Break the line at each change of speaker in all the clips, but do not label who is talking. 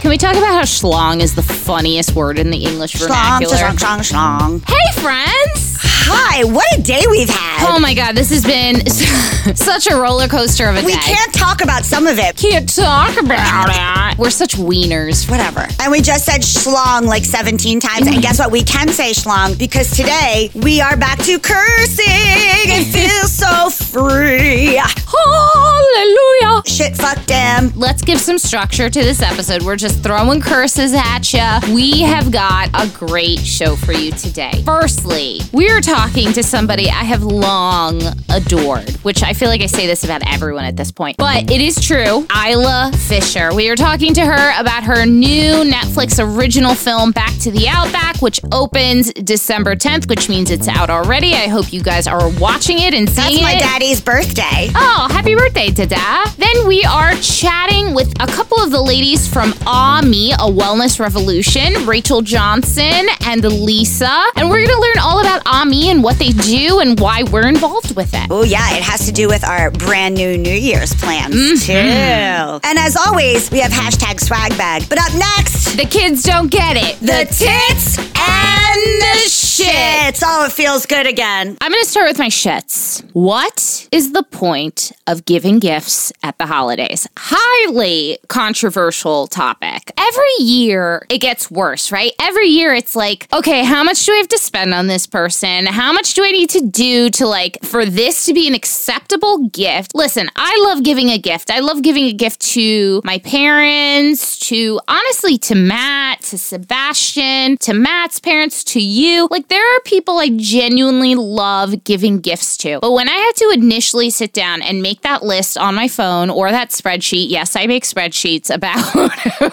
Can we talk about how schlong is the funniest word in the English
Schlong,
vernacular?
schlong, schlong, schlong.
Hey friends!
Hi, what a day we've had.
Oh my god, this has been such a roller coaster of a day.
we
day.
can't talk about some of it.
can't talk about it. We're such wieners.
Whatever. And we just said schlong like 17 times. And guess what? We can say schlong because today we are back to cursing and feel so free.
Hallelujah!
Shit, fuck, damn.
Let's give some structure to this episode. We're just throwing curses at you. We have got a great show for you today. Firstly, we're talking to somebody I have long adored, which I feel like I say this about everyone at this point, but it is true. Isla Fisher. We are talking to her about her new Netflix original film, Back to the Outback, which opens December 10th, which means it's out already. I hope you guys are watching it and seeing it.
That's my
it.
daddy's birthday.
Oh, happy birthday, Dada. Then we are chatting with a couple of the ladies from Ah Me, a wellness revolution, Rachel Johnson and Lisa. And we're going to learn all about Ah Me and what they do and why we're involved with it.
Oh, yeah, it has to do with our brand new New Year's plans,
Mm-hmm.
too. And as always, we have hashtag swag bag. But up next,
The kids don't get it.
the tits and the shits. Oh, it feels good again.
I'm going to start with my shits. What is the point of giving gifts at the holidays? Highly controversial topic. Every year it gets worse, right? Every year it's like, okay, how much do I have to spend on this person? How much do I need to do to like for this to be an acceptable gift? Listen, I love giving a gift. I love giving a gift to my parents, to honestly to Matt, to Sebastian, to Matt's parents, to you. Like there are people I genuinely love giving gifts to. But when I had to initially sit down and make that list on my phone or that spreadsheet, yes, I make spreadsheets about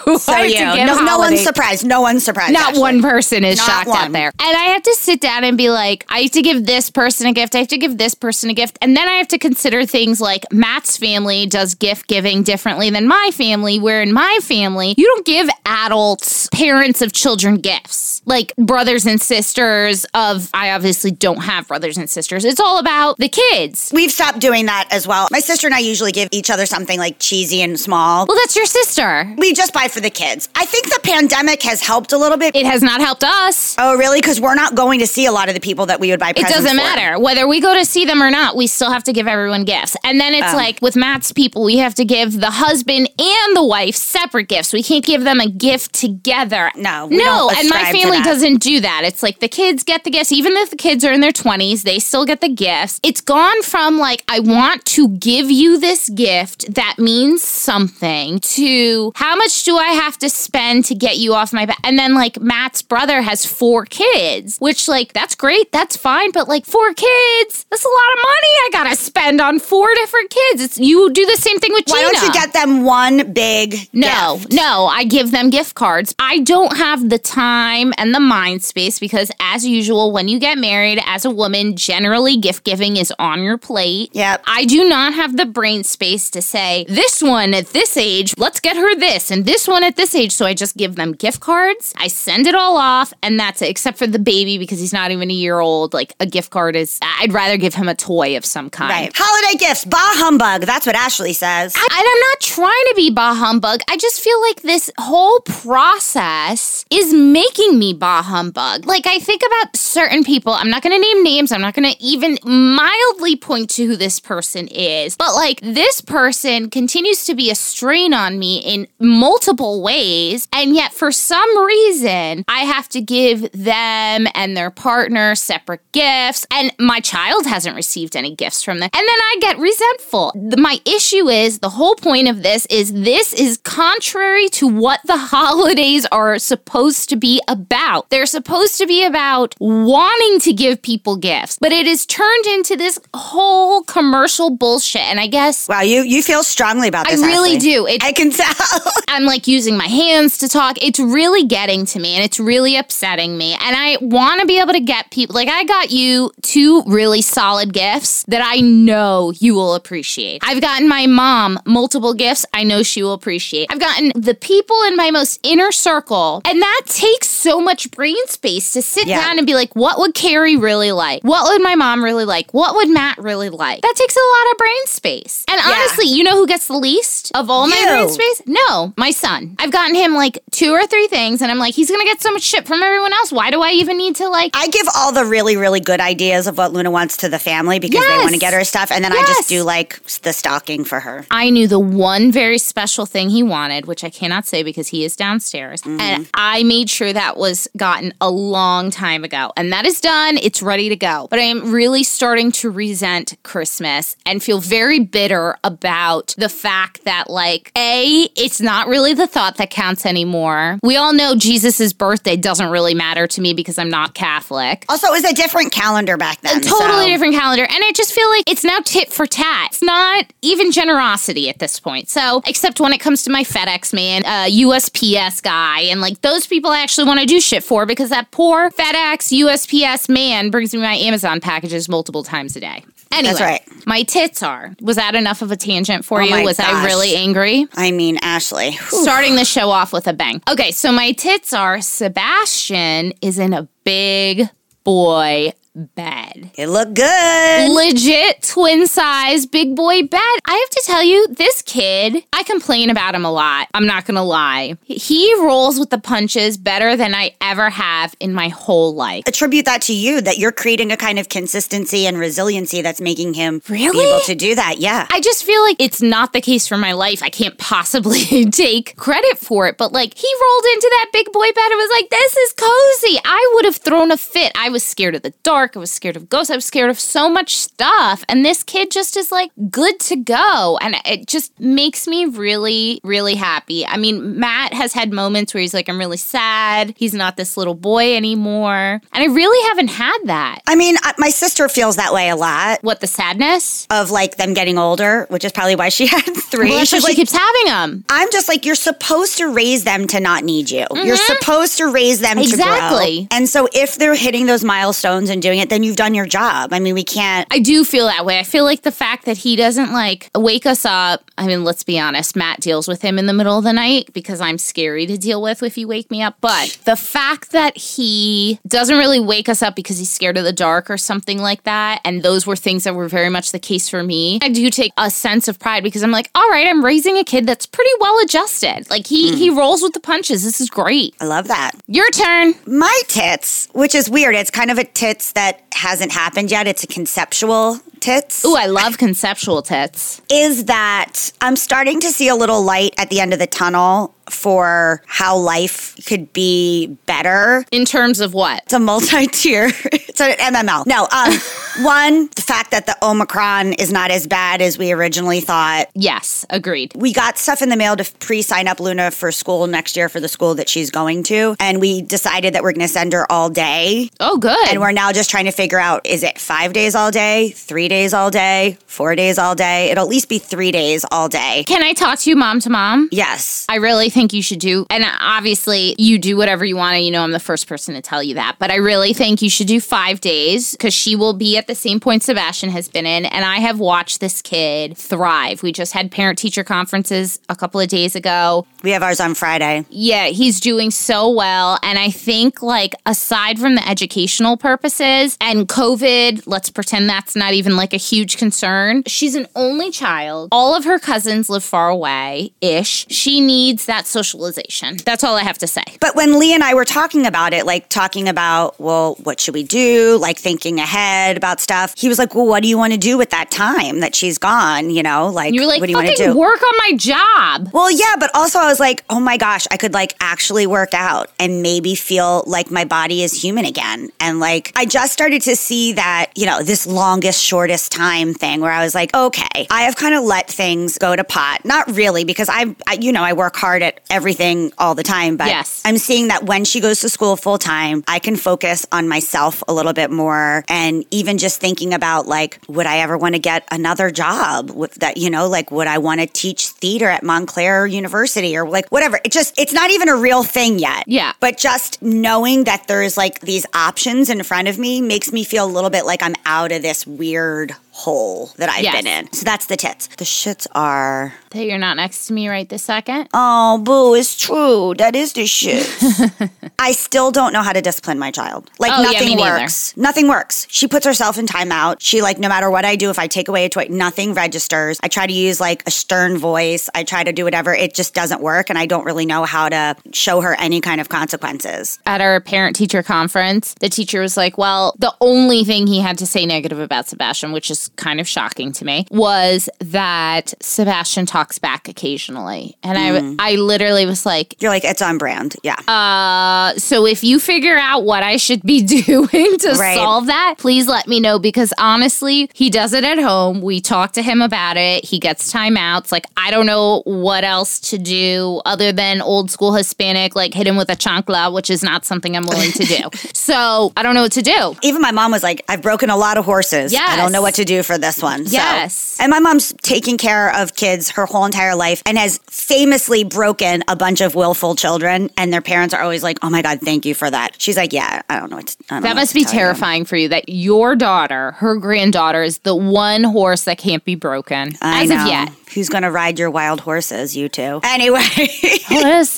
who
So you, no, no one's surprised. No one's surprised.
not one person is
Not
shocked out there. And I have to sit down and be like, I have to give this person a gift. I have to give this person a gift. And then I have to consider things like Matt's family does gift giving differently than my family, where in my family, you don't give adults, parents of children gifts. Like brothers and sisters of, I obviously don't have brothers and sisters. It's all about the kids.
We've stopped doing that as well. My sister and I usually give each other something like cheesy and small.
Well, that's your sister.
We just buy for the kids. I think the pandemic has helped a little bit.
It has not helped us.
oh, really? Because we're not going to see a lot of the people that we would buy
It doesn't
for.
matter whether we go to see them or not. We still have to give everyone gifts, and then it's
Oh.
like with Matt's people, we have to give the husband and the wife separate gifts. We can't give them a gift together.
No, we
no,
don't
and my family doesn't do that. It's like the kids get the gifts, even if the kids are in their twenties, they still get the gifts. It's gone from like I want to give you this gift that means something to how much do I have to spend to get you off my back, and then like Matt's brother has four kids, which like that's great, that's fine, but like four kids, that's a lot of money I gotta spend on four different kids. It's you do the same thing with
Why don't you get them one big
No,
gift?
no, I give them gift cards. I don't have the time and the mind space because, as usual, when you get married as a woman, generally gift giving is on your plate.
Yep.
I do not have the brain space to say, this one at this age, let's get her this, and this one at this age. So I just give them gift cards. I send it all off, and that's it, except for the baby because he's not even a year old. Like a gift card is, I'd rather give him a toy of some kind.
Right. Holiday gifts, bah humbug. That's what Ashley says.
And I'm not trying to be bah humbug. I just feel like this whole process is making me bah humbug. Like, I think about certain people, I'm not gonna name names, I'm not gonna even mildly point to who this person is, but like, this person continues to be a strain on me in multiple ways, and yet for some reason, I have to give them and their partner separate gifts, and my child hasn't received any gifts from them, and then I get resentful. My issue is the whole point of this is this is contrary to what the holidays are supposed to be about. They're supposed to be about wanting to give people gifts, but it is turned into this whole commercial bullshit. And I guess
Wow, you you feel strongly about this.
I
really
do. It-
I can tell.
I'm like using my hands to talk. It's really getting to me and it's really upsetting me. And I want to be able to get people like I got you two really solid gifts that I know you will appreciate. I've gotten my mom multiple gifts I know she will appreciate. I've gotten the people in my most inner circle, and that takes so much brain space to sit
Yeah.
down and be like, what would Carrie really like? What would my mom really like? What would Matt really like? That takes a lot of brain space. And honestly, you know who gets the least of all my
You.
brain space? No, my son. I've gotten him like two or three things, and I'm like, he's gonna get so much shit from everyone else. Why do I even need to like?
I give all the really, really good ideas of what Luna wants to the family because they want to get her stuff, and then I just do like the stocking for her.
I knew the one very special thing he wanted, which I cannot say because he is downstairs. And mm-hmm. I made sure that was gotten a long time ago. And that is done. It's ready to go. But I am really starting to resent Christmas and feel very bitter about the fact that, like, A, it's not really the thought that counts anymore. We all know Jesus' birthday doesn't really matter to me because I'm not Catholic.
Also, it was a different calendar back then.
A totally
so-
different calendar. And I just feel like it's now tit for tat. It's not even generosity at this point. So, except when it comes to my FedEx man, uh, USPS guy, and like those people I actually want to do shit for because that poor FedEx USPS man brings me my Amazon packages multiple times a day. Anyway,
That's right.
my tits are. Was that enough of a tangent for
Oh
you? Was I really angry?
I mean, Ashley. whew.
Starting the show off with a bang. Okay, so my tits are Sebastian is in a big boy bed.
It looked good.
Legit twin size big boy bed. I have to tell you, this kid, I complain about him a lot. I'm not gonna lie. He rolls with the punches better than I ever have in my whole life.
Attribute that to you that you're creating a kind of consistency and resiliency that's making him
Really?
be able to do that. Yeah.
I just feel like it's not the case for my life. I can't possibly take credit for it. But like he rolled into that big boy bed and was like, this is cozy. I would have thrown a fit. I was scared of the dark. I was scared of ghosts. I was scared of so much stuff. And this kid just is like good to go. And it just makes me really, really happy. I mean, Matt has had moments where he's like, I'm really sad. He's not this little boy anymore. And I really haven't had that.
I mean, my sister feels that way a lot
What, the sadness?
of like them getting older, which is probably why she had three.
Well, that's why
She's
she
like,
keeps having them.
I'm just like, you're supposed to raise them to not need you. You're supposed to raise them to
Mm-hmm. Exactly.
And so if they're hitting those milestones and doing it, then you've done your job. I mean, we can't.
I do feel that way. I feel like the fact that he doesn't like wake us up. I mean, let's be honest, Matt deals with him in the middle of the night because I'm scary to deal with if you wake me up. But the fact that he doesn't really wake us up because he's scared of the dark or something like that, and those were things that were very much the case for me, I do take a sense of pride because I'm like, all right, I'm raising a kid that's pretty well adjusted. Like he he mm. rolls with the punches. This is great.
I love that.
Your turn.
My tits, which is weird, it's kind of a tits that that hasn't happened yet. It's a conceptual tits.
Ooh, I love conceptual tits.
is that I'm starting to see a little light at the end of the tunnel for how life could be better.
In terms of what?
It's a multi-tier. It's an MML. No, um, one, the fact that the Omicron is not as bad as we originally thought.
Yes, agreed.
We got stuff in the mail to pre-sign up Luna for school next year for the school that she's going to, and we decided that we're going to send her all day.
Oh, good.
And we're now just trying to figure out is it five days all day, three days all day, four days all day? It'll at least be three days all day.
Can I talk to you mom to mom?
Yes.
I really think you should do, and obviously you do whatever you want, and you know I'm the first person to tell you that, but I really think you should do five five days because she will be at the same point Sebastian has been in. And I have watched this kid thrive. We just had parent teacher conferences a couple of days ago.
We have ours on Friday.
Yeah, he's doing so well. And I think, like, aside from the educational purposes and COVID, let's pretend that's not even like a huge concern. She's an only child. All of her cousins live far away ish. She needs that socialization. That's all I have to say.
But when Lee and I were talking about it, like talking about, well, what should we do? Like thinking ahead about stuff, he was like, well, what do you want to do with that time that she's gone? You know, like,
You're like,
what do you want to do?
work on my job.
Well, yeah, but also I was like, oh my gosh, I could like actually work out and maybe feel like my body is human again. And like, I just started to see that, you know, this longest, shortest time thing where I was like, okay, I have kind of let things go to pot. Not really, because I, I you know, I work hard at everything all the time, but
Yes.
I'm seeing that when she goes to school full time, I can focus on myself a little bit more. And even just thinking about like, would I ever want to get another job with that, you know, like, would I want to teach theater at Montclair University or like whatever? It just, it's not even a real thing yet.
Yeah.
But just knowing that there's like these options in front of me makes me feel a little bit like I'm out of this weird hole that I've
Yes.
been in. So that's the tits. The shits are,
That you're not next to me right this second.
oh, boo, it's true. That is the shits. I still don't know how to discipline my child. Like
Oh, yeah,
nothing
neither.
works. Nothing works. She puts herself in timeout. She like no matter what I do, if I take away a toy, nothing registers. I try to use like a stern voice. I try to do whatever. It just doesn't work, and I don't really know how to show her any kind of consequences.
At our parent teacher conference, the teacher was like, Well, the only thing he had to say negative about Sebastian, which is kind of shocking to me, was that Sebastian talks back occasionally. And
Mm.
I I literally was like,
You're like it's on brand. Yeah.
uh, so if you figure out what I should be doing to
Right.
solve that, please let me know because honestly, he does it at home. We talk to him about it. He gets timeouts. Like, I don't know what else to do other than old school Hispanic, like hit him with a chancla, which is not something I'm willing to do. so I don't know what to do.
Even my mom was like, I've broken a lot of horses. Yeah,
I
don't know what to do for this one. So-
Yes.
And my mom's taken care of kids her whole entire life and has famously broken a bunch of willful children. And their parents are always like, oh my God, thank you for that. She's like, yeah, I don't know what to, don't know
That
what
must be
tell you."
terrifying for you that your daughter, her granddaughter, is the one horse that can't be broken
I
as
know.
of yet.
Who's going to ride your wild horses? You two. Anyway.
Horses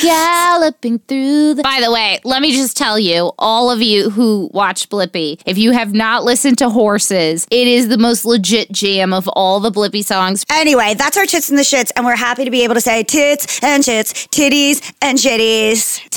galloping through the. By the way, let me just tell you, all of you who watch Blippi, if you have not listened to Horses, it is the most legit jam of all the Blippi songs.
anyway, that's our tits and the shits. And we're happy to be able to say tits and shits, titties and shitties.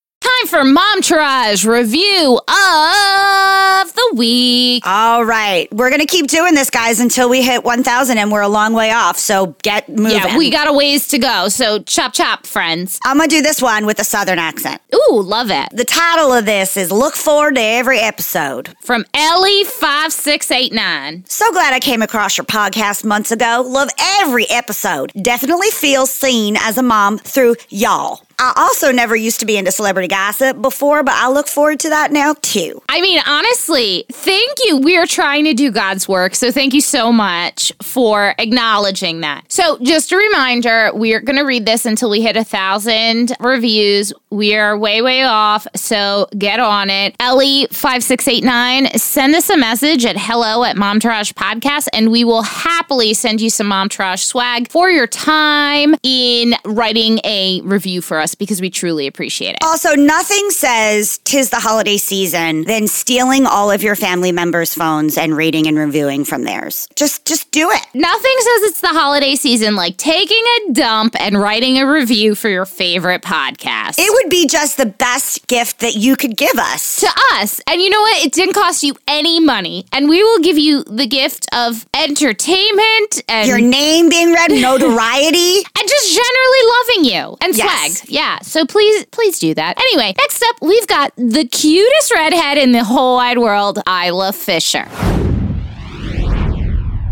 Time for Momtourage review of the week.
All right. We're going to keep doing this, guys, until we hit 1,000 and we're a long way off. So get moving.
Yeah, we got a ways to go, so chop chop, friends.
I'm going to do this one with a Southern accent.
Ooh, love it.
The title of this is Look Forward to Every Episode.
From Ellie5689.
So glad I came across your podcast months ago. Love every episode. Definitely feel seen as a mom through y'all. I also never used to be into celebrity gossip before, but I look forward to that now too.
I mean, honestly, thank you. We are trying to do God's work. So thank you so much for acknowledging that. So just a reminder, we are going to read this until we hit a thousand reviews. We are way, way off. So get on it. Ellie5689, send us a message at hello at Momtourage Podcast, and we will happily send you some Momtourage swag for your time in writing a review for us because we truly appreciate it.
Also, nothing says tis the holiday season than stealing all of your family members' phones and rating and reviewing from theirs. Just just do it.
Nothing says it's the holiday season like taking a dump and writing a review for your favorite podcast.
It would be just the best gift that you could give us.
to us. And you know what? It didn't cost you any money. And we will give you the gift of entertainment and
Your name being read, notoriety.
and just generally loving you and
Yes.
swag. Yeah. So please, please do that. Anyway, next up, we've got the cutest redhead in the whole wide world, Isla Fisher.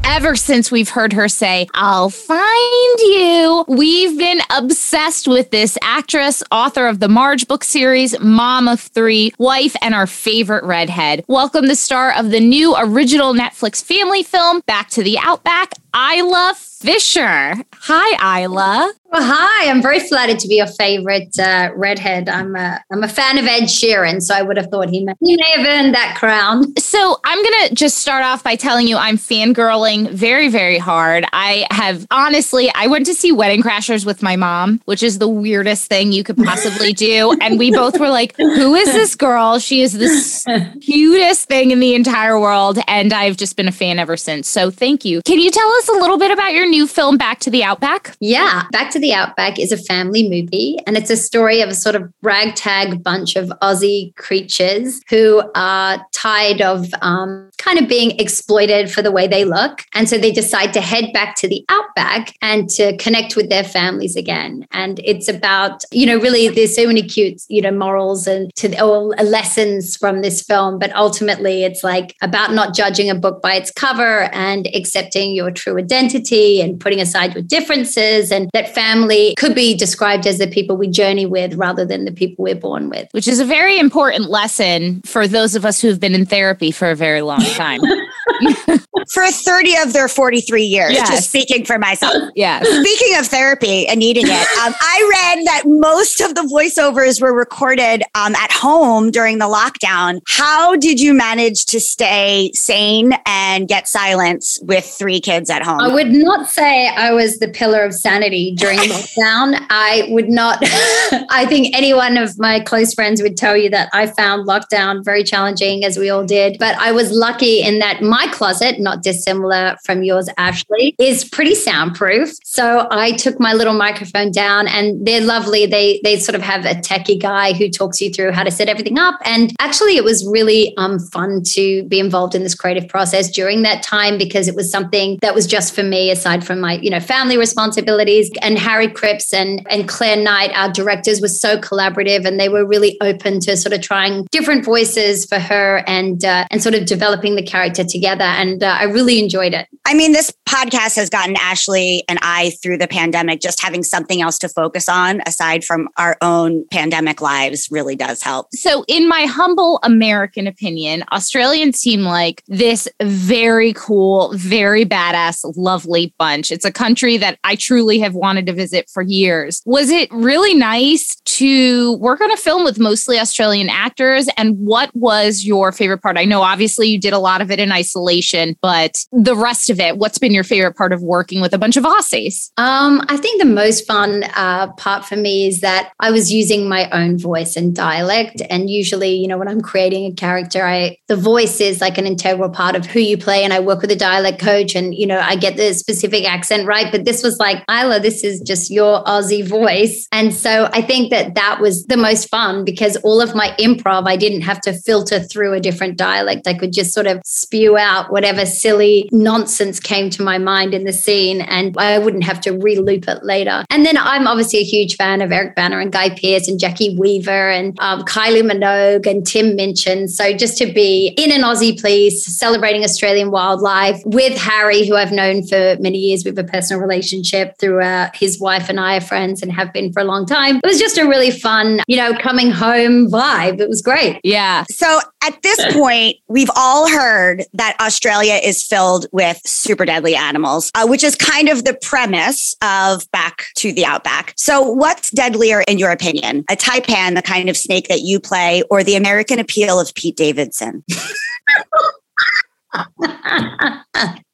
Ever since we've heard her say, I'll find you, we've been obsessed with this actress, author of the Marge book series, mom of three, wife, and our favorite redhead. Welcome the star of the new original Netflix family film, Back to the Outback, Isla Fisher. Hi, Isla.
Well, hi, I'm very flattered to be your favorite uh, redhead. I'm a, I'm a fan of Ed Sheeran, so I would have thought he may, he may have earned that crown.
So I'm going to just start off by telling you I'm fangirling very, very hard. I have honestly, I went to see Wedding Crashers with my mom, which is the weirdest thing you could possibly do. And we both were like, who is this girl? She is the cutest thing in the entire world. And I've just been a fan ever since. So thank you. Can you tell us a little bit about your new film, Back to the Outback?
Yeah, Back to the Outback is a family movie, and it's a story of a sort of ragtag bunch of Aussie creatures who are tired of um, kind of being exploited for the way they look. And so they decide to head back to the Outback and to connect with their families again. And it's about, you know, really, there's so many cute, you know, morals and to or lessons from this film, but ultimately it's like about not judging a book by its cover and accepting your true identity and putting aside your differences and that family could be described as the people we journey with rather than the people we're born with.
Which is a very important lesson for those of us who've been in therapy for a very long time.
For 30 of their 43 years,
Yes.
just speaking for myself.
Yeah.
Speaking of therapy and needing it, um, I read that most of the voiceovers were recorded um, at home during the lockdown. How did you manage to stay sane and get silence with three kids at home?
I would not say I was the pillar of sanity during lockdown. I would not, I think any one of my close friends would tell you that I found lockdown very challenging, as we all did. But I was lucky in that my closet, not dissimilar from yours, Ashley, is pretty soundproof. So I took my little microphone down and they're lovely. They, they sort of have a techie guy who talks you through how to set everything up. And actually, it was really um, fun to be involved in this creative process during that time because it was something that was just for me, aside from my, you know, family responsibilities. And Harry Cripps and, and Clare Knight, our directors, were so collaborative and they were really open to sort of trying different voices for her and uh, and sort of developing the character together. And uh, I really enjoyed it.
I mean, this podcast has gotten Ashley and I through the pandemic. Just having something else to focus on aside from our own pandemic lives really does help.
So, in my humble American opinion, Australians seem like this very cool, very badass, lovely bunch. It's a country that I truly have wanted to visit for years. Was it really nice to work on a film with mostly Australian actors? And what was your favorite part? I know obviously you did a lot of it in isolation, but the rest of it, what's been your favorite part of working with a bunch of Aussies?
Um, I think the most fun uh, part for me is that I was using my own voice and dialect. And usually, you know, when I'm creating a character, I the voice is like an integral part of who you play. And I work with a dialect coach, and you know, I get the specific accent right. But this was like, Isla, this is just your Aussie voice. And so I think that that was the most fun because all of my improv, I didn't have to filter through a different dialect. I could just sort of spew out whatever silly nonsense came to my mind in the scene, and I wouldn't have to re-loop it later. And then I'm obviously a huge fan of Eric Bana and Guy Pearce and Jacki Weaver and um, Kylie Minogue and Tim Minchin. So just to be in an Aussie place celebrating Australian wildlife with Harry, who I've known for many years, we have a personal relationship through uh, his wife and I are friends and have been for a long time. It was just a really fun, you know, coming home vibe. It was great.
Yeah.
So at this point, we've all heard that Australia is filled with super deadly animals, uh, which is kind of the premise of Back to the Outback. So, what's deadlier in your opinion? A taipan, the kind of snake that you play, or the American appeal of Pete Davidson?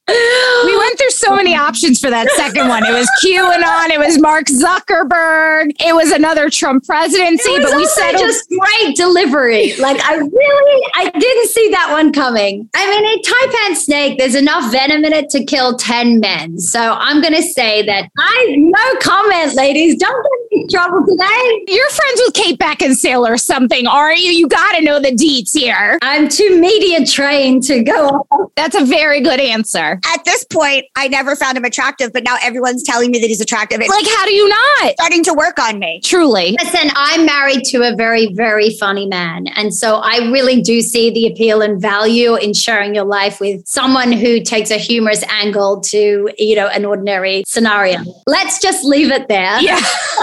We went through so many options for that second one. It was QAnon, it was Mark Zuckerberg, it was another Trump presidency, but we settled.
just great delivery. Like I really, I didn't see that one coming. I mean, a taipan snake, there's enough venom in it to kill ten men. So I'm going to say that I no comment, ladies. Don't get trouble today.
You're friends with Kate Beckinsale or something, aren't you? You got to know the deets here.
I'm too media trained to go.
That's a very good answer.
At this point, I never found him attractive, but now everyone's telling me that he's attractive. It's
Like, how do you not?
starting to work on me.
Truly.
Listen, I'm married to a very, very funny man. And so I really do see the appeal and value in sharing your life with someone who takes a humorous angle to, you know, an ordinary scenario. Let's just leave it there.
Yeah.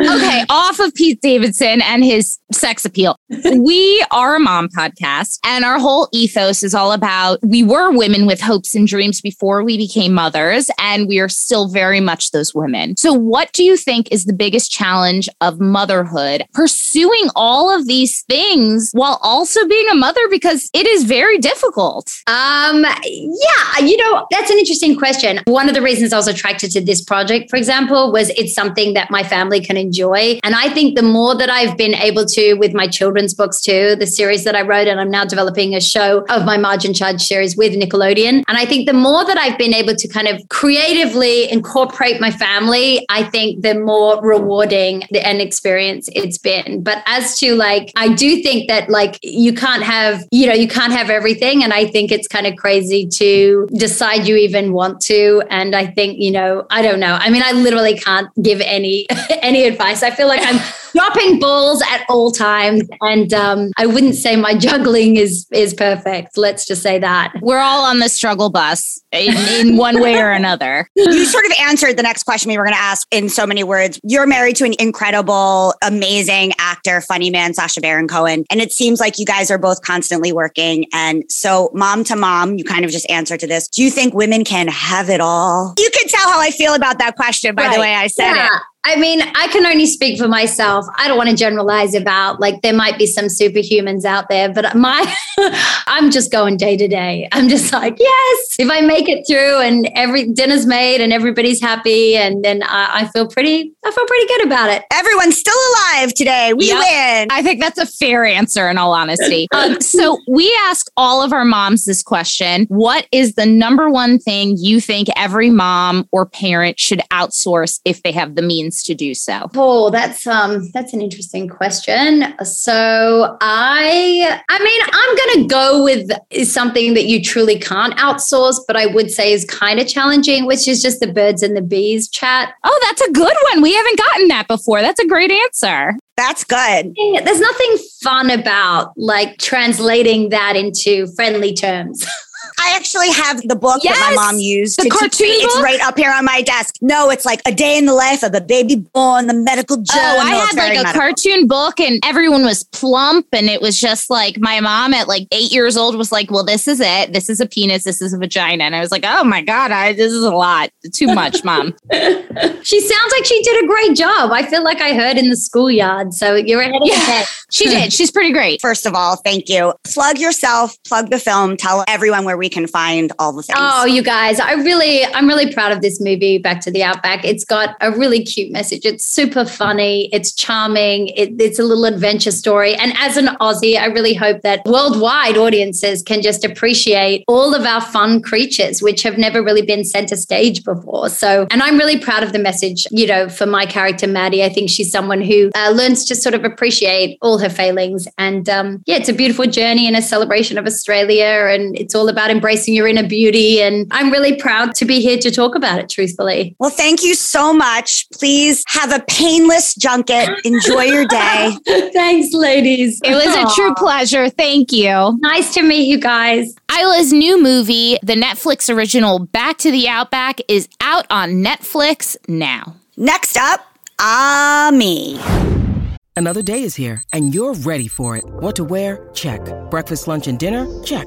okay, off of Pete Davidson and his sex appeal. We are a mom podcast, and our whole ethos is all about we were women with hopes and dreams before we became mothers, and we are still very much those women. So, what do you think is the biggest challenge of motherhood? Pursuing all of these things while also being a mother because it is very difficult.
Um, yeah, you know, that's an interesting question. One of the reasons I was attracted to this project, for example, was it's something that my family can enjoy. And I think the more that I've been able to with my children's books too, the series that I wrote, and I'm now developing a show of my Marge in Charge series with Nickelodeon. And I think the more that I've been able to kind of creatively incorporate my family, I think the more rewarding the end experience it's been. But as to like, I do think that like you can't have, you know, you can't have everything. And I think it's kind of crazy to decide you even want to. And I think, you know, I don't know. I mean, I literally can't give any any advice. I feel like I'm dropping balls at all times. And um, I wouldn't say my juggling is is perfect. Let's just say that.
We're all on the struggle bus in, in one way or another.
You sort of answered the next question we were going to ask in so many words. You're married to an incredible, amazing actor, funny man, Sacha Baron Cohen. And it seems like you guys are both constantly working. And so, mom to mom, you kind of just answer to this. Do you think women can have it all? You can tell how I feel about that question by the way I said
Yeah.
it.
I mean, I can only speak for myself. I don't want to generalize about like there might be some superhumans out there, but my I'm just going day to day. I'm just like, yes, if I make it through and every dinner's made and everybody's happy, and then I, I feel pretty, I feel pretty good about it.
Everyone's still alive today. We
Yep.
win.
I think that's a fair answer in all honesty. Um, so we ask all of our moms this question. What is the number one thing you think every mom or parent should outsource if they have the means to do so?
Oh, that's um that's an interesting question. So I I mean, I'm gonna go with something that you truly can't outsource, but I would say is kind of challenging, which is just the birds and the bees chat.
Oh, that's a good one. We haven't gotten that before. That's a great answer.
That's good.
There's nothing fun about like translating that into friendly terms.
I actually have the book that my mom used.
The
to teach
cartoon
me. It's right up here on my desk. No, it's like a day in the life of a baby born, the medical Joe.
Oh, I had like a
medical.
cartoon book and everyone was plump. And it was just like my mom at like eight years old was like, well, this is it. This is a penis. This is a vagina. And I was like, oh my God, I, this is a lot. Too much, mom.
she sounds like she did a great job. I feel like I heard in the schoolyard. So you're ahead of the
Yeah. She did. She's pretty great.
First of all, thank you. Plug yourself, plug the film, tell everyone where we can find all the things.
Oh, you guys, I really, I'm really proud of this movie, Back to the Outback. It's got a really cute message. It's super funny. It's charming. It, it's a little adventure story. And as an Aussie, I really hope that worldwide audiences can just appreciate all of our fun creatures, which have never really been center stage before. So, and I'm really proud of the message, you know, for my character, Maddie. I think she's someone who uh, learns to sort of appreciate all her failings. And um, yeah, it's a beautiful journey and a celebration of Australia. And it's all about embracing your inner beauty. And I'm really proud to be here to talk about it, truthfully.
Well, thank you so much. Please have a painless junket. Enjoy your day.
Thanks, ladies.
It was a true pleasure. Thank you.
Nice to meet you guys.
Isla's new movie, the Netflix original Back to the Outback, is out on Netflix now.
Next up, ah, me.
Another day is here, and you're ready for it. What to wear? Check. Breakfast, lunch, and dinner? Check.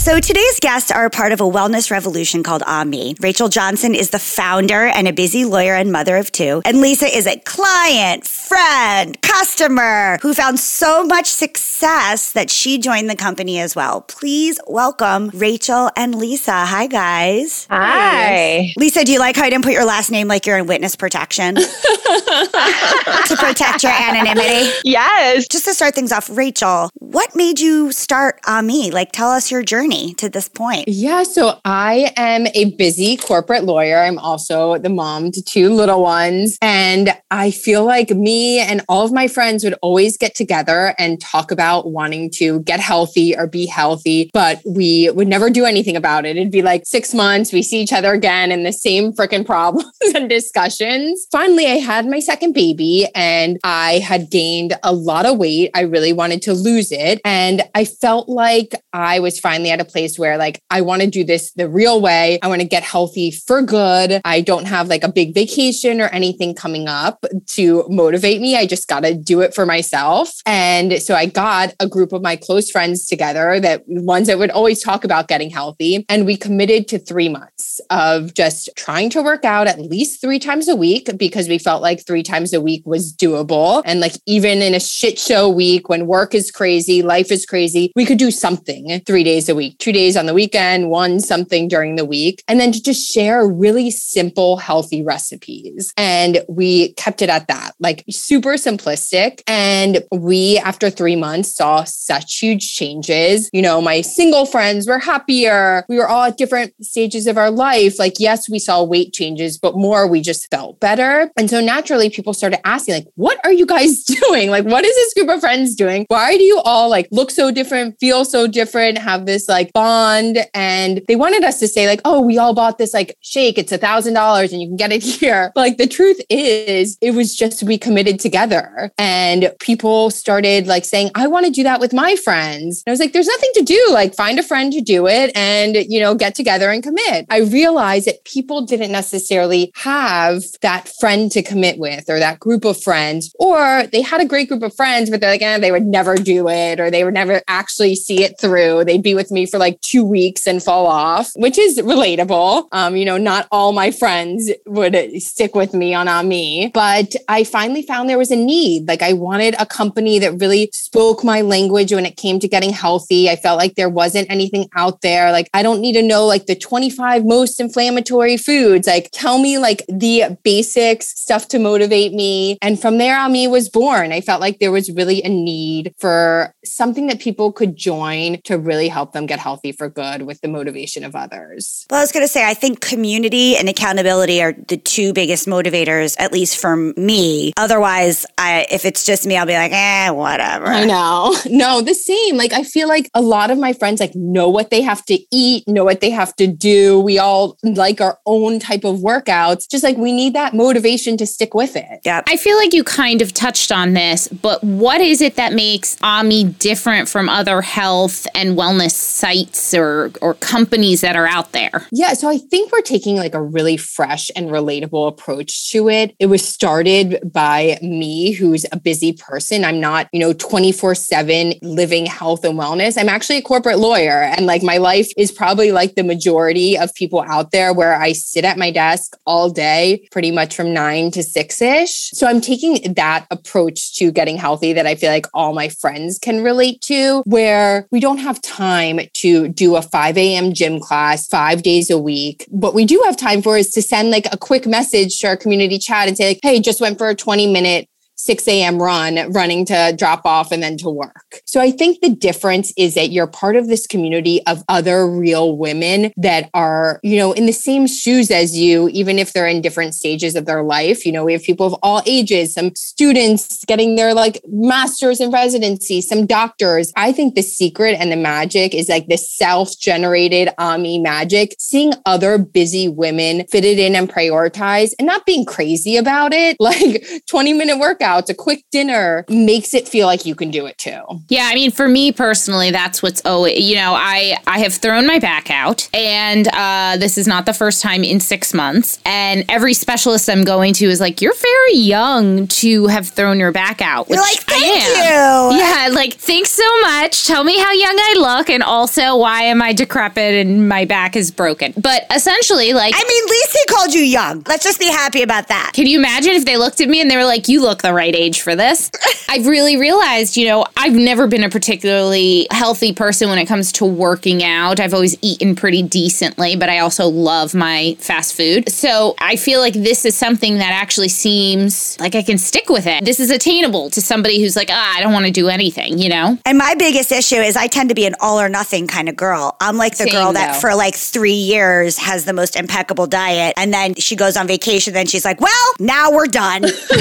So today's guests are a part of a wellness revolution called AMI. Rachel Johnson is the founder and a busy lawyer and mother of two. And Lisa is a client, friend, customer who found so much success that she joined the company as well. Please welcome Rachel and Lisa. Hi, guys.
Hi.
Lisa, do you like how I didn't put your last name like you're in witness protection? to protect your anonymity?
Yes.
Just to start things off, Rachel, what made you start AMI? Like, tell us your journey to this point?
Yeah, so I am a busy corporate lawyer. I'm also the mom to two little ones. And I feel like me and all of my friends would always get together and talk about wanting to get healthy or be healthy, but we would never do anything about it. It'd be like six months, we see each other again and the same freaking problems and discussions. Finally, I had my second baby and I had gained a lot of weight. I really wanted to lose it. And I felt like I was finally at a place where like I want to do this the real way. I want to get healthy for good. I don't have like a big vacation or anything coming up to motivate me. I just got to do it for myself. And so I got a group of my close friends together that ones that would always talk about getting healthy. And we committed to three months of just trying to work out at least three times a week because we felt like three times a week was doable. And like even in a shit show week when work is crazy, life is crazy, we could do something three days a week two days on the weekend, one something during the week, and then to just share really simple, healthy recipes. And we kept it at that, like super simplistic. And we, after three months, saw such huge changes. You know, my single friends were happier. We were all at different stages of our life. Like, yes, we saw weight changes, but more, we just felt better. And so naturally, people started asking, like, what are you guys doing? Like, what is this group of friends doing? Why do you all like look so different, feel so different, have this like like bond and they wanted us to say like, oh, we all bought this like shake. It's a thousand dollars and you can get it here. But like the truth is it was just we committed together and people started like saying, I want to do that with my friends. And I was like, there's nothing to do. Like find a friend to do it and, you know, get together and commit. I realized that people didn't necessarily have that friend to commit with or that group of friends, or they had a great group of friends, but they're like, eh, they would never do it or they would never actually see it through. They'd be with me for like two weeks and fall off, which is relatable. Um, you know, not all my friends would stick with me on AMI, but I finally found there was a need. Like I wanted a company that really spoke my language when it came to getting healthy. I felt like there wasn't anything out there. Like I don't need to know like the 25 most inflammatory foods. Like tell me like the basics stuff to motivate me. And from there, AMI was born. I felt like there was really a need for something that people could join to really help them get healthy for good with the motivation of others.
Well, I was going to say, I think community and accountability are the two biggest motivators, at least for me. Otherwise, I, if it's just me, I'll be like, eh, whatever.
I know. No, the same. Like, I feel like a lot of my friends like know what they have to eat, know what they have to do. We all like our own type of workouts. Just like we need that motivation to stick with it.
Yeah.
I feel like you kind of touched on this, but what is it that makes AMI different from other health and wellness sites or or companies that are out there?
Yeah, so I think we're taking like a really fresh and relatable approach to it. It was started by me who's a busy person. I'm not, you know, 24/7 living health and wellness. I'm actually a corporate lawyer and like my life is probably like the majority of people out there where I sit at my desk all day pretty much from 9 to 6ish. So I'm taking that approach to getting healthy that I feel like all my friends can relate to where we don't have time to do a 5 a.m. gym class five days a week. What we do have time for is to send like a quick message to our community chat and say, like, hey, just went for a 20 minute 6 a.m. run, running to drop off and then to work. So I think the difference is that you're part of this community of other real women that are, you know, in the same shoes as you, even if they're in different stages of their life. You know, we have people of all ages, some students getting their like masters in residency, some doctors. I think the secret and the magic is like the self generated AMI magic, seeing other busy women fit it in and prioritize and not being crazy about it. Like 20 minute workout workouts, a quick dinner makes it feel like you can do it too.
Yeah, I mean, for me personally, that's what's oh, you know, I I have thrown my back out, and uh, this is not the first time in six months. And every specialist I'm going to is like, you're very young to have thrown your back out.
Which You're like, thank you.
Yeah, like Thanks so much. Tell me how young I look, and also why am I decrepit and my back is broken? But essentially, like,
I mean, Lisa called you young. Let's just be happy about that.
Can you imagine if they looked at me and they were like, you look the right age for this? I've really realized, you know, I've never been a particularly healthy person when it comes to working out. I've always eaten pretty decently, but I also love my fast food. So I feel like this is something that actually seems like I can stick with it. This is attainable to somebody who's like, ah, I don't want to do anything, you know?
And my biggest issue is I tend to be an all or nothing kind of girl. I'm like the
Same,
girl that
though.
for like three years has the most impeccable diet. And then she goes on vacation. Then she's like, well, now we're done.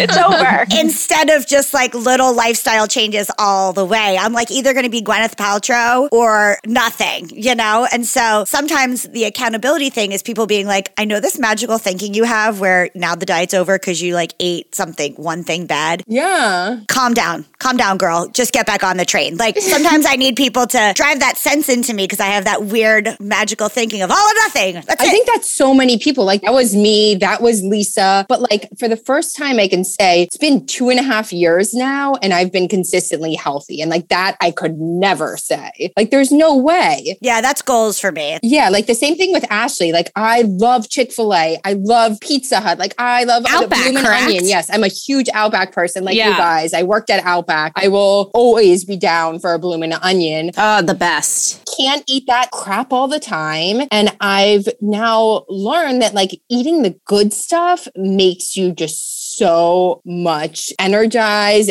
it's over.
Instead of just like little lifestyle changes all the way, I'm like either going to be Gwyneth Paltrow or nothing, you know? And so sometimes the accountability thing is people being like, I know this magical thinking you have where now the diet's over because you like ate something, one thing bad
Yeah.
calm down, calm down, girl. Just get back on the train. Like sometimes I need people to drive that sense into me because I have that weird magical thinking of all or nothing. That's
I
it.
think that's so many people. Like that was me, that was Lisa. But like for the first time, I can say it's been two and a half years now, and I've been consistently healthy. And like that, I could never say. Like there's no way.
yeah, that's goals for me.
Yeah, like the same thing with Ashley. Like I love Chick Fil A. I love Pizza Hut. Like I love
Outback, correct?
Onion. Yes, I'm a huge Outback person. Like
Yeah.
you guys, I worked at Outback. I will always be down for a Bloomin' Onion
Oh, the best.
can't eat that crap all the time. And I've now learned that like eating the good stuff makes you just so much energized.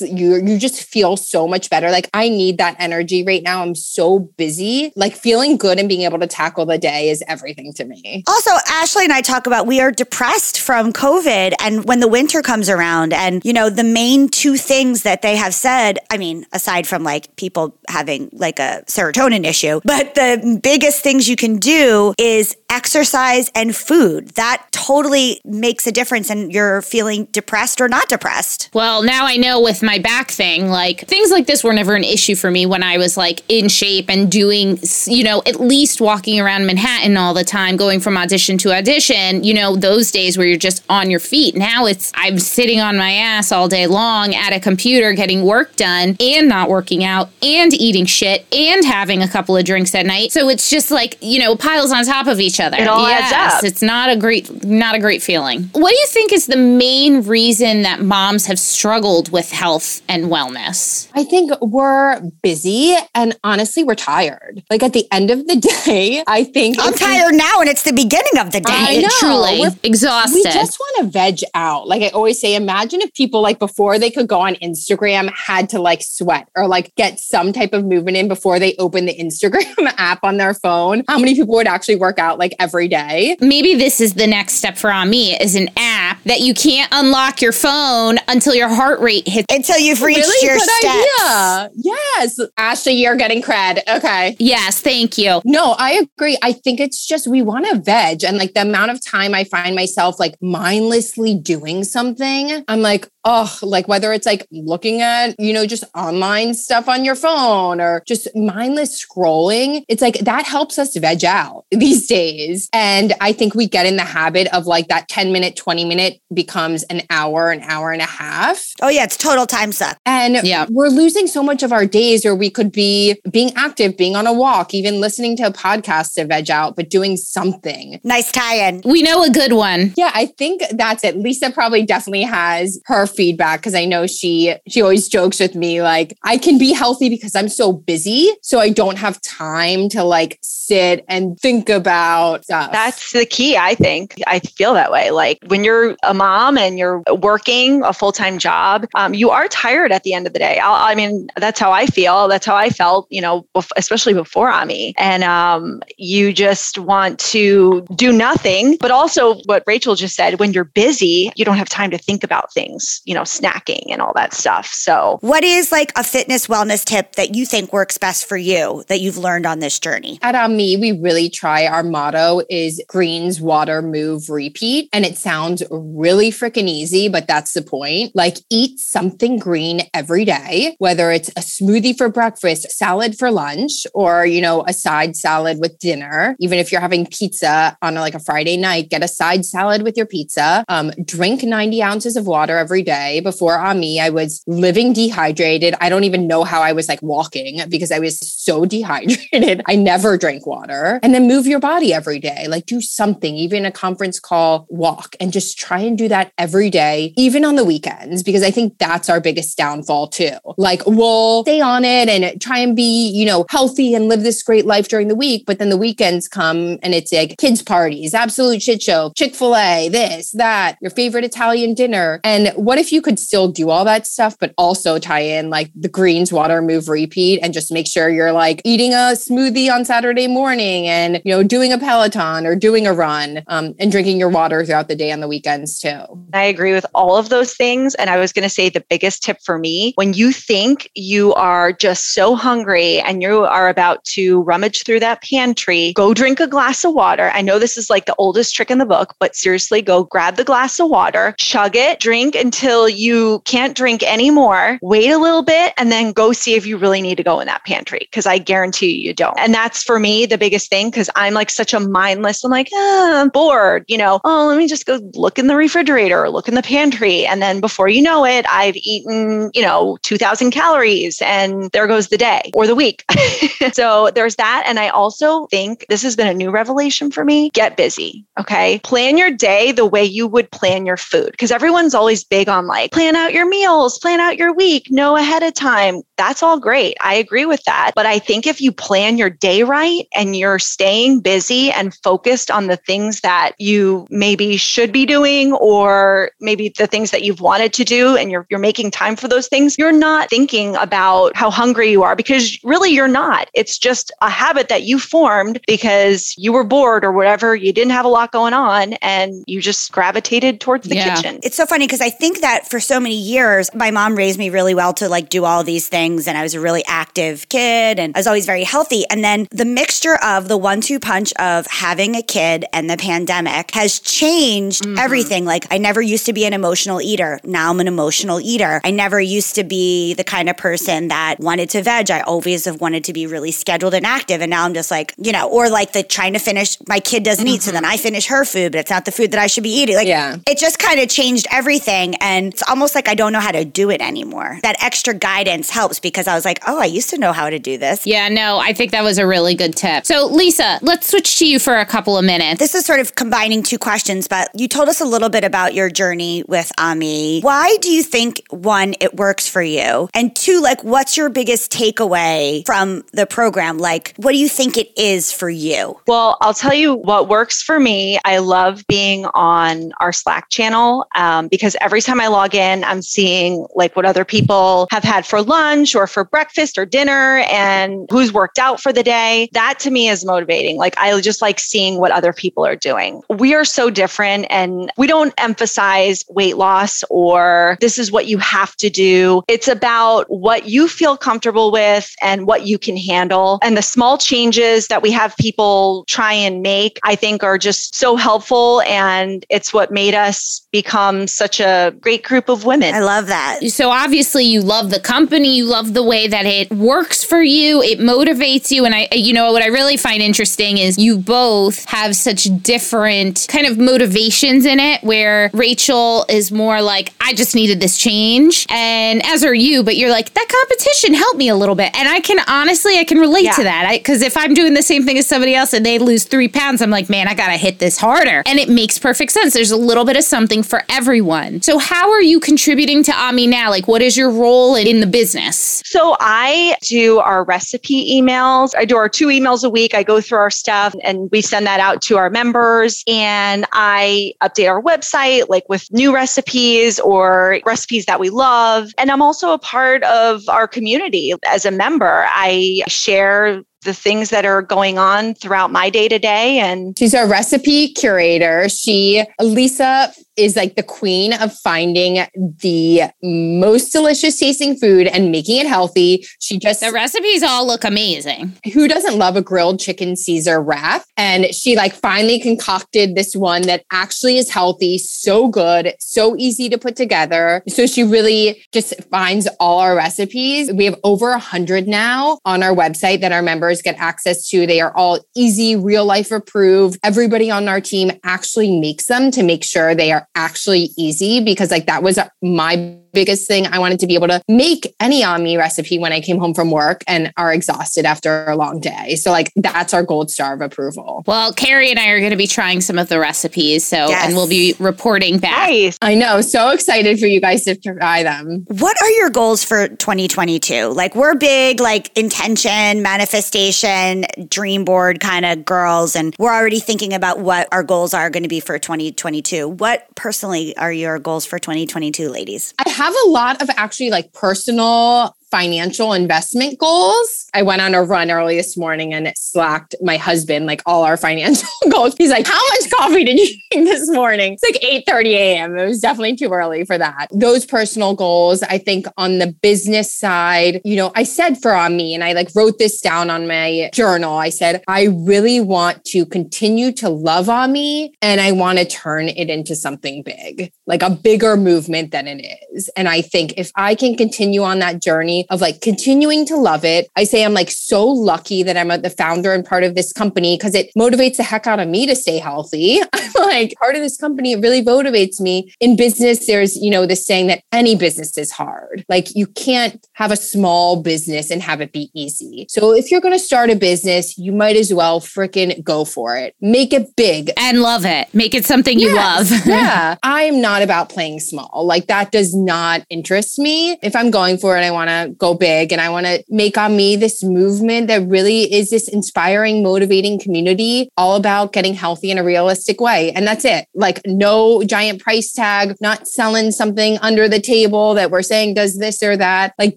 You you just feel so much better. Like I need that energy right now. I'm so busy. Like feeling good and being able to tackle the day is everything to me.
Also, Ashley and I talk about we are depressed from COVID and when the winter comes around and you know the main two things that they have said, I mean, aside from like people having like a serotonin issue, but the biggest things you can do is exercise and food. That totally makes a difference in your feeling depressed or not depressed.
Well, now I know with my back thing, like things like this were never an issue for me when I was like in shape and doing, you know, at least walking around Manhattan all the time, going from audition to audition, you know, those days where you're just on your feet. Now it's, I'm sitting on my ass all day long at a computer getting work done and not working out and eating shit and having a couple of drinks at night. So it's just like, you know, piles on top of each other.
It all adds up.
It's not a great, not a great feeling. What do you think is the main reason that moms have struggled with health and wellness?
I think we're busy and honestly, we're tired. Like at the end of the day, I think
I'm
if we-
tired now and it's the beginning of the day.
I know.
Truly
We're-
exhausted.
We just want to veg out. Like I always say, imagine if people like before they could go on Instagram had to like sweat or like get some type of movement in before they open the Instagram app on their phone. How many people would actually work out like every day?
Maybe this is the next step for Ahmi is an app that you can't unlock your phone until your heart rate hits.
Until you've reached
really
your
good
steps.
idea. Yes. Ashley, you're getting cred. Okay.
Yes, thank you.
No, I agree. I think it's just we want to veg. And like the amount of time I find myself like mindlessly doing something, I'm like, oh, like whether it's like looking at, you know, just online stuff on your phone or just mindless scrolling, it's like that helps us veg out these days. And I think we get in the habit of like that 10 minute, 20 minute becomes an hour, an hour and a half.
Oh yeah, it's total time suck.
And
Yeah.
we're losing so much of our days where we could be being active, being on a walk, even listening to a podcast to veg out, but doing something.
Nice tie-in.
We know a good one.
Yeah, I think that's it. Lisa probably definitely has her feedback because I know she she always jokes with me like I can be healthy because I'm so busy, so I don't have time to like sit and think about stuff.
That's the key, I think. I feel that way. Like when you're a mom and you're working a full time job, um, you are tired at the end of the day. i I mean, that's how I feel. That's how I felt, you know, especially before Ahmi. And um, you just want to do nothing. But also, what Rachel just said, when you're busy, you don't have time to think about things, you know, snacking and all that stuff. So
What is like a fitness wellness tip that you think works best for you that you've learned on this journey?
At Ahmi, we really try. Our motto is greens, water, move, repeat. And it sounds really freaking easy, but that's the point. Like, eat something green every day, whether it's a smoothie for breakfast, salad for lunch, or, you know, a side salad with dinner. Even if you're having pizza on like a Friday night, get a side salad with your pizza. Um, drink 90 ounces of water every day. Day before Ahmi, I was living dehydrated. I don't even know how I was like walking because I was so dehydrated. I never drank water. And then move your body every day, like do something, even a conference call, walk, and just try and do that every day, even on the weekends, because I think that's our biggest downfall too. Like we'll stay on it and try and be, you know, healthy and live this great life during the week. But then the weekends come and it's like kids' parties, absolute shit show, Chick fil A, this, that, your favorite Italian dinner. And what if you could still do all that stuff, but also tie in like the greens, water, move, repeat, and just make sure you're like eating a smoothie on Saturday morning and, you know, doing a Peloton or doing a run um, and drinking your water throughout the day on the weekends too.
I agree with all of those things. And I was going to say the biggest tip for me when you think you are just so hungry and you are about to rummage through that pantry, go drink a glass of water. I know this is like the oldest trick in the book, but seriously, go grab the glass of water, chug it, drink until you can't drink anymore, wait a little bit, and then go see if you really need to go in that pantry. Because I guarantee you, you don't. And that's for me the biggest thing because I'm like such a mindless, I'm like, ah, I'm bored, you know, oh, let me just go look in the refrigerator or look in the pantry. And then before you know it, I've eaten, you know, 2000 calories and there goes the day or the week. so there's that. And I also think this has been a new revelation for me. Get busy. Okay. Plan your day the way you would plan your food because everyone's always big on like plan out your meals, plan out your week, know ahead of time. That's all great. I agree with that. But I think if you plan your day right and you're staying busy and focused on the things that you maybe should be doing or maybe the things that you've wanted to do and you're you're making time for those things, you're not thinking about how hungry you are because really you're not. It's just a habit that you formed because you were bored or whatever, you didn't have a lot going on and you just gravitated towards the
Yeah.
kitchen.
It's so funny because I think that for so many years, my mom raised me really well to like do all these things. And I was a really active kid and I was always very healthy. And then the mixture of the one two punch of having a kid and the pandemic has changed mm-hmm. everything. Like, I never used to be an emotional eater. Now I'm an emotional eater. I never used to be the kind of person that wanted to veg. I always have wanted to be really scheduled and active. And now I'm just like, you know, or like the trying to finish, my kid doesn't eat. So mm-hmm. then I finish her food, but it's not the food that I should be eating. Like,
Yeah.
it just kind of changed everything. And it's almost like I don't know how to do it anymore. That extra guidance helps because I was like, oh, I used to know how to do this.
Yeah, no, I think that was a really good tip. So, Lisa, let's switch to you for a couple of minutes.
This is sort of combining two questions, but you told us a little bit about your journey with Ahmi. Why do you think one, it works for you? And two, like, what's your biggest takeaway from the program? Like, what do you think it is for you?
Well, I'll tell you what works for me. I love being on our Slack channel um, because every time I log in, I'm seeing like what other people have had for lunch or for breakfast or dinner and who's worked out for the day. That to me is motivating. Like, I just like seeing what other people are doing. We are so different and we don't emphasize weight loss or this is what you have to do. It's about what you feel comfortable with and what you can handle. And the small changes that we have people try and make, I think are just so helpful. And it's what made us become such a great group of women.
I love that.
So obviously you love the company, you love the way that it works for you, it motivates you and I you know what I really find interesting is you both have such different kind of motivations in it where Rachel is more like I just needed this change and as are you but you're like that competition helped me a little bit and I can honestly I can relate
Yeah.
to that cuz if I'm doing the same thing as somebody else and they lose 3 pounds I'm like man I got to hit this harder and it makes perfect sense. There's a little bit of something for everyone. So how are you contributing to Ahmi now? Like what is your role in, in the business
So I do our recipe emails. I do our two emails a week. I go through our stuff and we send that out to our members and I update our website like with new recipes or recipes that we love. And I'm also a part of our community as a member. I share the things that are going on throughout my day to day and
She's our recipe curator. She, Lisa, is like the queen of finding the most delicious tasting food and making it healthy. She just,
the recipes all look amazing
who doesn't love a grilled chicken Caesar wrap? And she like finally concocted this one that actually is healthy, so good, so easy to put together. So she really just finds all our recipes. We have over a hundred now on our website that our members members get access to. They are all easy, real life approved. Everybody on our team actually makes them to make sure they are actually easy because, like, that was my biggest thing. I wanted to be able to make any Ahmi recipe when I came home from work and are exhausted after a long day. So, like, that's our gold star of approval.
Well, Carrie and I are going to be trying some of the recipes. So,
Yes.
and we'll be reporting back.
Nice.
I know. So excited for you guys to try them.
What are your goals for 2022? Like we're big like intention, manifestation, dream board kind of girls and we're already thinking about what our goals are going to be for 2022. What personally are your goals for 2022, ladies?
I have a lot of actually like personal financial investment goals. I went on a run early this morning and it slacked my husband like all our financial goals. He's like, "How much coffee did you drink this morning?" It's like 8:30 a.m. It was definitely too early for that. Those personal goals, I think on the business side, you know, I said for Ahmi and I like wrote this down on my journal. I said, "I really want to continue to love Ahmi and I want to turn it into something big, like a bigger movement than it is." And I think if I can continue on that journey of like continuing to love it. I say I'm like so lucky that I'm the founder and part of this company because it motivates the heck out of me to stay healthy. I'm like part of this company. It really motivates me. In business, there's, you know, this saying that any business is hard. Like you can't have a small business and have it be easy. So if you're going to start a business, you might as well freaking go for it. Make it big.
And love it. Make it something you
Yes,
love.
yeah. I am not about playing small. Like that does not interest me. If I'm going for it, I want to go big and I want to make Ahmi this movement that really is this inspiring, motivating community all about getting healthy in a realistic way. And that's it. Like no giant price tag, not selling something under the table that we're saying does this or that. Like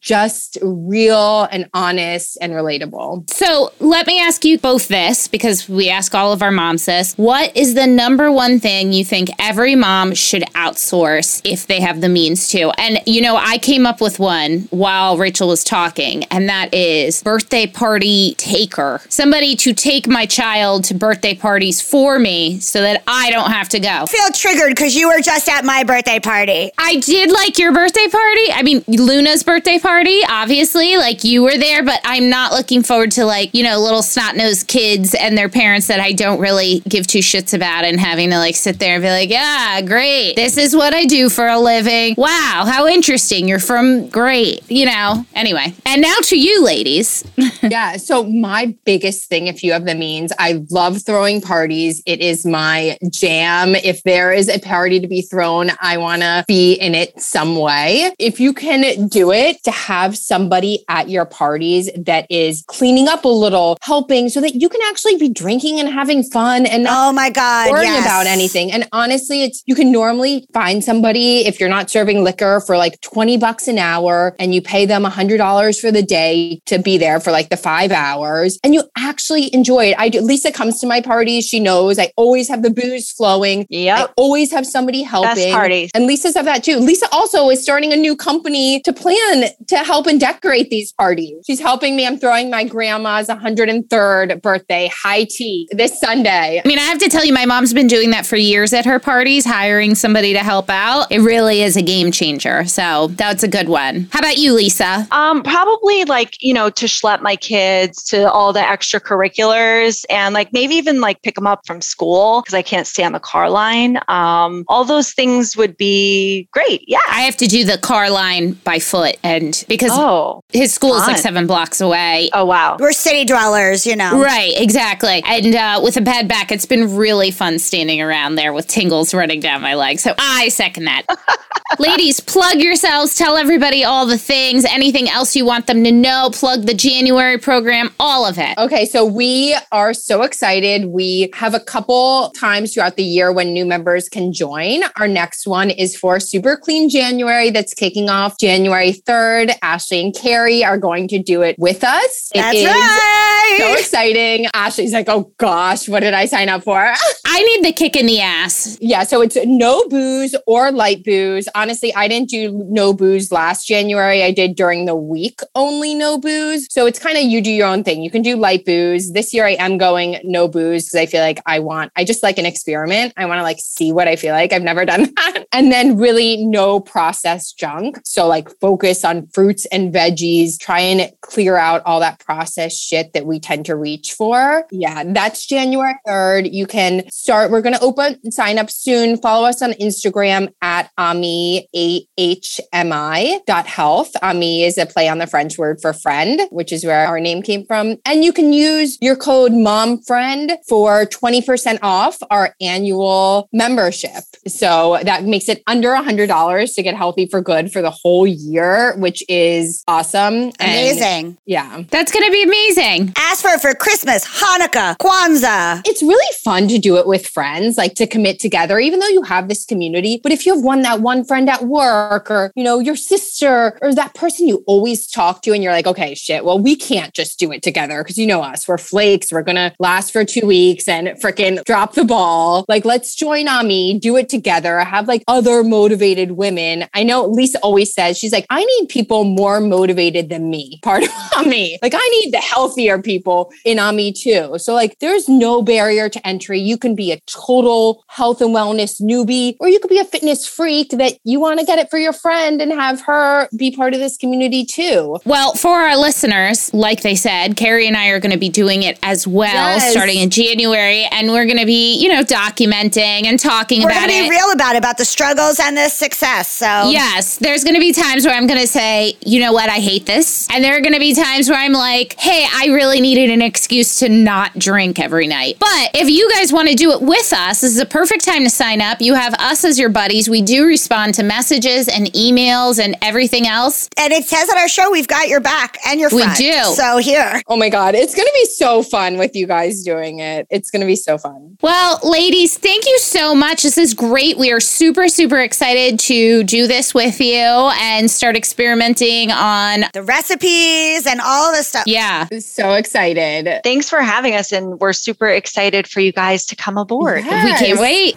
just real and honest and relatable.
So let me ask you both this because we ask all of our moms this. What is the number one thing you think every mom should outsource if they have the means to? And, you know, I came up with one while Rachel was talking, and that is birthday party taker. Somebody to take my child to birthday parties for me so that I don't have to go.
I feel triggered because you were just at my birthday party.
I did like your birthday party. I mean, Luna's birthday party, obviously, like you were there, but I'm not looking forward to like, you know, little snot nosed kids and their parents that I don't really give two shits about and having to like sit there and be like, yeah, great. This is what I do for a living. Wow, how interesting. You're from great, you know. Anyway, and now to you, ladies.
yeah. So my biggest thing, if you have the means, I love throwing parties. It is my jam. If there is a party to be thrown, I want to be in it some way. If you can do it, to have somebody at your parties that is cleaning up a little, helping so that you can actually be drinking and having fun and not
Oh my God.
worrying
yes.
about anything. And honestly, it's you can normally find somebody if you're not serving liquor for like 20 bucks an hour and you pay them $100 for the day to be there for like the five hours and you actually enjoy it. I do, Lisa comes to my parties. She knows I always have the booze flowing.
Yeah.
I always have somebody helping.
parties.
And Lisa's have that too. Lisa also is starting a new company to plan to help and decorate these parties. She's helping me. I'm throwing my grandma's 103rd birthday high tea this Sunday.
I mean, I have to tell you, my mom's been doing that for years at her parties, hiring somebody to help out. It really is a game changer. So that's a good one. How about you, Lisa?
Um, probably like, you know, to schlep my kids to all the extracurriculars and like maybe even like pick them up from school because I can't stay on the car line. Um, all those things would be great. Yeah.
I have to do the car line by foot, and because
Oh.
his school is like seven blocks away.
Oh wow.
We're city dwellers, you know.
Right, exactly. And uh, with a bad back, it's been really fun standing around there with tingles running down my legs. So I second that. Ladies, plug yourselves. Tell everybody all the things, anything else you want them to know. Plug the January program, all of it.
Okay, so we are so excited. We have a couple times throughout the year when new members can join. Our next one is for Super Clean January that's kicking off January 3rd. Ashley and Carrie are going to do it with us. It
That's
is
right.
So exciting. Ashley's like, oh gosh, what did I sign up for?
I need the kick in the ass.
Yeah, so it's no booze or light booze. Honestly, I didn't do no booze last January. I did during the week only no booze. Booze. So it's kind of you do your own thing. You can do light booze. This year I am going no booze because I feel like I want, I just like an experiment. I want to like see what I feel like. I've never done that. And then really no processed junk. So like focus on fruits and veggies, try and clear out all that processed shit that we tend to reach for. Yeah, that's January 3rd. You can start, we're going to open sign up soon. Follow us on Instagram at Ahmi A-H-M-I dot health. Ahmi is a play on the French word for friend, which is where our name came from. And you can use your code mom friend for 20% off our annual membership. So that makes it under a hundred dollars to get healthy for good for the whole year, which is awesome. And
Amazing.
yeah.
That's going to be amazing.
Ask for it for Christmas, Hanukkah, Kwanzaa.
It's really fun to do it with friends, like to commit together, even though you have this community. But if you have one that one friend at work or, you know, your sister or that person you always talk to and you're like, okay, shit, well, we can't just do it together because you know us, we're flakes. We're going to last for two weeks and freaking drop the ball. Like, let's join Ahmi, do it together, have like other motivated women. I know Lisa always says, she's like, I need people more motivated than me, part of Ahmi. Like, I need the healthier people in Ahmi too. So, like, there's no barrier to entry. You can be a total health and wellness newbie, or you could be a fitness freak that you want to get it for your friend and have her be part of this community too.
Well, for our listeners, like they said, Carrie and I are going to be doing it as well
Yes.
starting in January. And we're going to be, you know, documenting and talking
We're
about
going to be
it.
real about it, about the struggles and the success. So
Yes, there's going to be times where I'm going to say, you know what, I hate this. And there are going to be times where I'm like, hey, I really needed an excuse to not drink every night. But if you guys want to do it with us, this is a perfect time to sign up. You have us as your buddies. We do respond to messages and emails and everything else.
And it says on our show, we've got your back and your
We
front.
do.
So here.
Oh my God, it's going to be so fun with you guys doing it. It's going to be so fun.
Well, ladies, thank you so much. This is great. We are super, super excited to do this with you and start experimenting on.
The recipes and all this stuff.
Yeah.
So excited.
Thanks for having us, and we're super excited for you guys to come aboard.
We can't wait.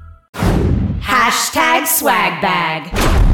Hashtag swag bag.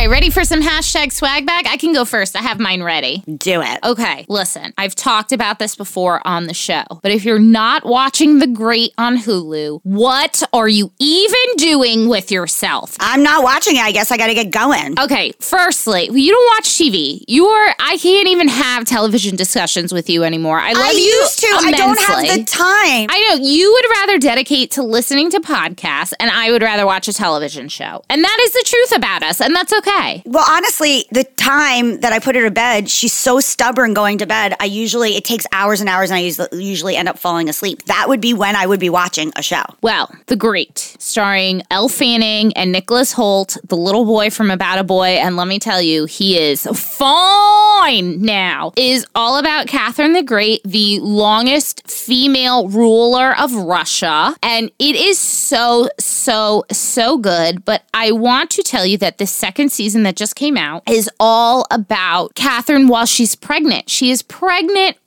Right, ready for some hashtag swag bag? I can go first. I have mine ready.
Do it.
Okay, listen, I've talked about this before on the show, but if you're not watching The Great on Hulu, what are you even doing with yourself?
I'm not watching it. I guess I got to get going.
Okay, firstly, you don't watch TV. You are, I can't even have television discussions with you anymore. I love
I
you.
used to. I don't have the time.
I know you would rather dedicate to listening to podcasts, and I would rather watch a television show. And that is the truth about us, and that's okay.
Well, honestly, the time that I put her to bed, she's so stubborn going to bed. I usually, it takes hours and hours, and I usually, usually end up falling asleep. That would be when I would be watching a show.
Well, The Great, starring Elle Fanning and Nicholas Hoult, the little boy from About a Boy, and let me tell you, he is fine now, is all about Catherine the Great, the longest female ruler of Russia. And it is so, so, so good. But I want to tell you that the second season that just came out is all about Catherine while she's pregnant. She is pregnant.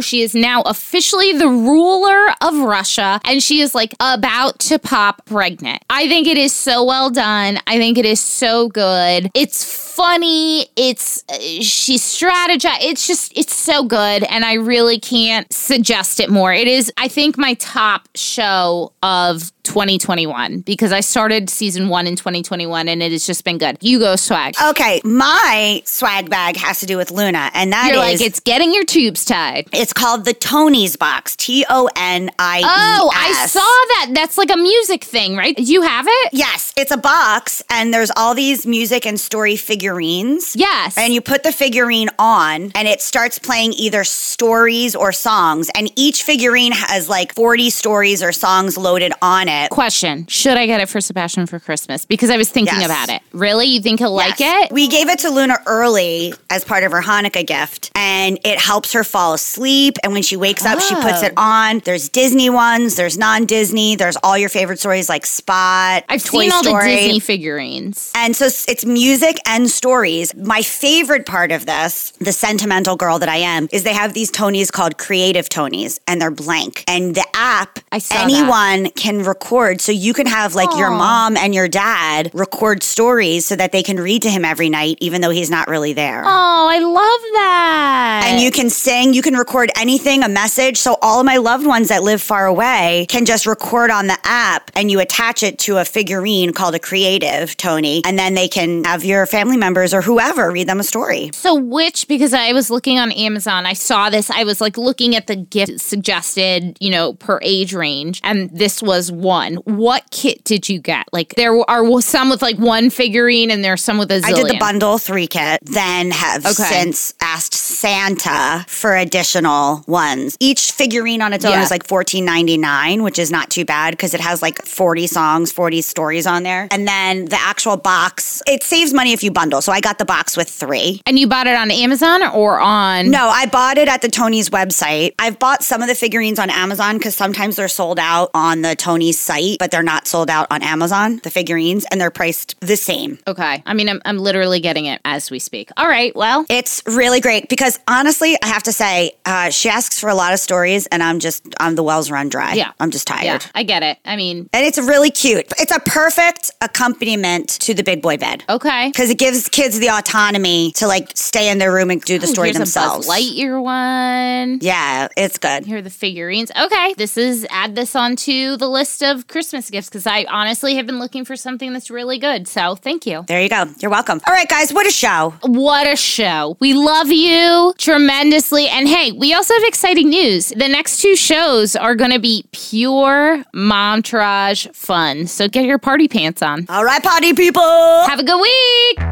She is now officially the ruler of Russia, and she is like about to pop pregnant. I think it is so well done. I think it is so good. It's funny. It's uh, she strategize. It's just it's so good, and I really can't suggest it more. It is, I think, my top show of 2021 because I started season one in 2021, and it has just been good. You go swag.
Okay, my swag bag has to do with Luna, and that is
You're like it's getting your tubes tied.
it's called the Tonies box. T O N I E.
Oh, I saw that. That's like a music thing, right? You have it?
Yes, it's a box, and there's all these music and story figurines.
Yes.
And you put the figurine on, and it starts playing either stories or songs. And each figurine has like 40 stories or songs loaded on it.
Question Should I get it for Sebastian for Christmas? Because I was thinking
Yes.
about it. Really? You think he'll like it?
We gave it to Luna early as part of her Hanukkah gift, and it helps her fall asleep. And when she wakes up, she puts
Oh.
it on. There's Disney ones, there's non Disney, there's all your favorite stories like Spot,
I've
Toy
seen all
Story.
the Disney figurines.
And so it's it's music and stories. My favorite part of this, the sentimental girl that I am, is they have these Tonies called Creative Tonies and they're blank. And the app,
I saw that.
anyone can record. So you can have like your mom and your dad record stories so that they can read to him every night, even though he's not really there.
Oh, I love that.
And you can sing, you can record anything, a message. So all of my loved ones that live far away can just record on the app and you attach it to a figurine called a creative, Tonie. And then they can have your family members or whoever read them a story.
So which because I was looking on Amazon, I saw this. I was like looking at the gift suggested, you know, per age range, and this was one. What kit did you get? Like there are some with like one figurine, and there's some with a zillion.
I did the bundle three kit, then have
Okay.
since asked Santa for additional ones. Each figurine on its own
Yeah.
is like fourteen ninety nine, which is not too bad because it has like forty songs, forty stories on there. And then the actual box, it saves money if you bundle. So I got the box with three.
And you bought it on Amazon or on?
No, I bought it at the Tonies website. I've bought some of the figurines on Amazon because sometimes they're sold out on the Tonies site, but they're not sold out on Amazon, the figurines, and they're priced the same.
Okay. I mean, I'm, I'm literally getting it as we speak. All right. Well,
It's really great because honestly, I have to say, uh, she asks for a lot of stories, and I'm just, I'm the wells run dry.
Yeah.
I'm just tired.
yeah, I get it. I mean,
And it's really cute. It's a perfect accompaniment to the big boy bed.
okay.
Because it gives kids the autonomy to like stay in their room and do the oh, story
Here's
themselves.
a Buzz Lightyear one.
Yeah, it's good.
Here are the figurines. Okay, this is add this onto the list of Christmas gifts because I honestly have been looking for something that's really good. So thank you.
There you go. You're welcome. All right, guys, what a show.
What a show. We love you tremendously. And hey, we also have exciting news. The next two shows are going to be pure Momtourage fun. So get your party pants on.
All right, party people.
Have a good week.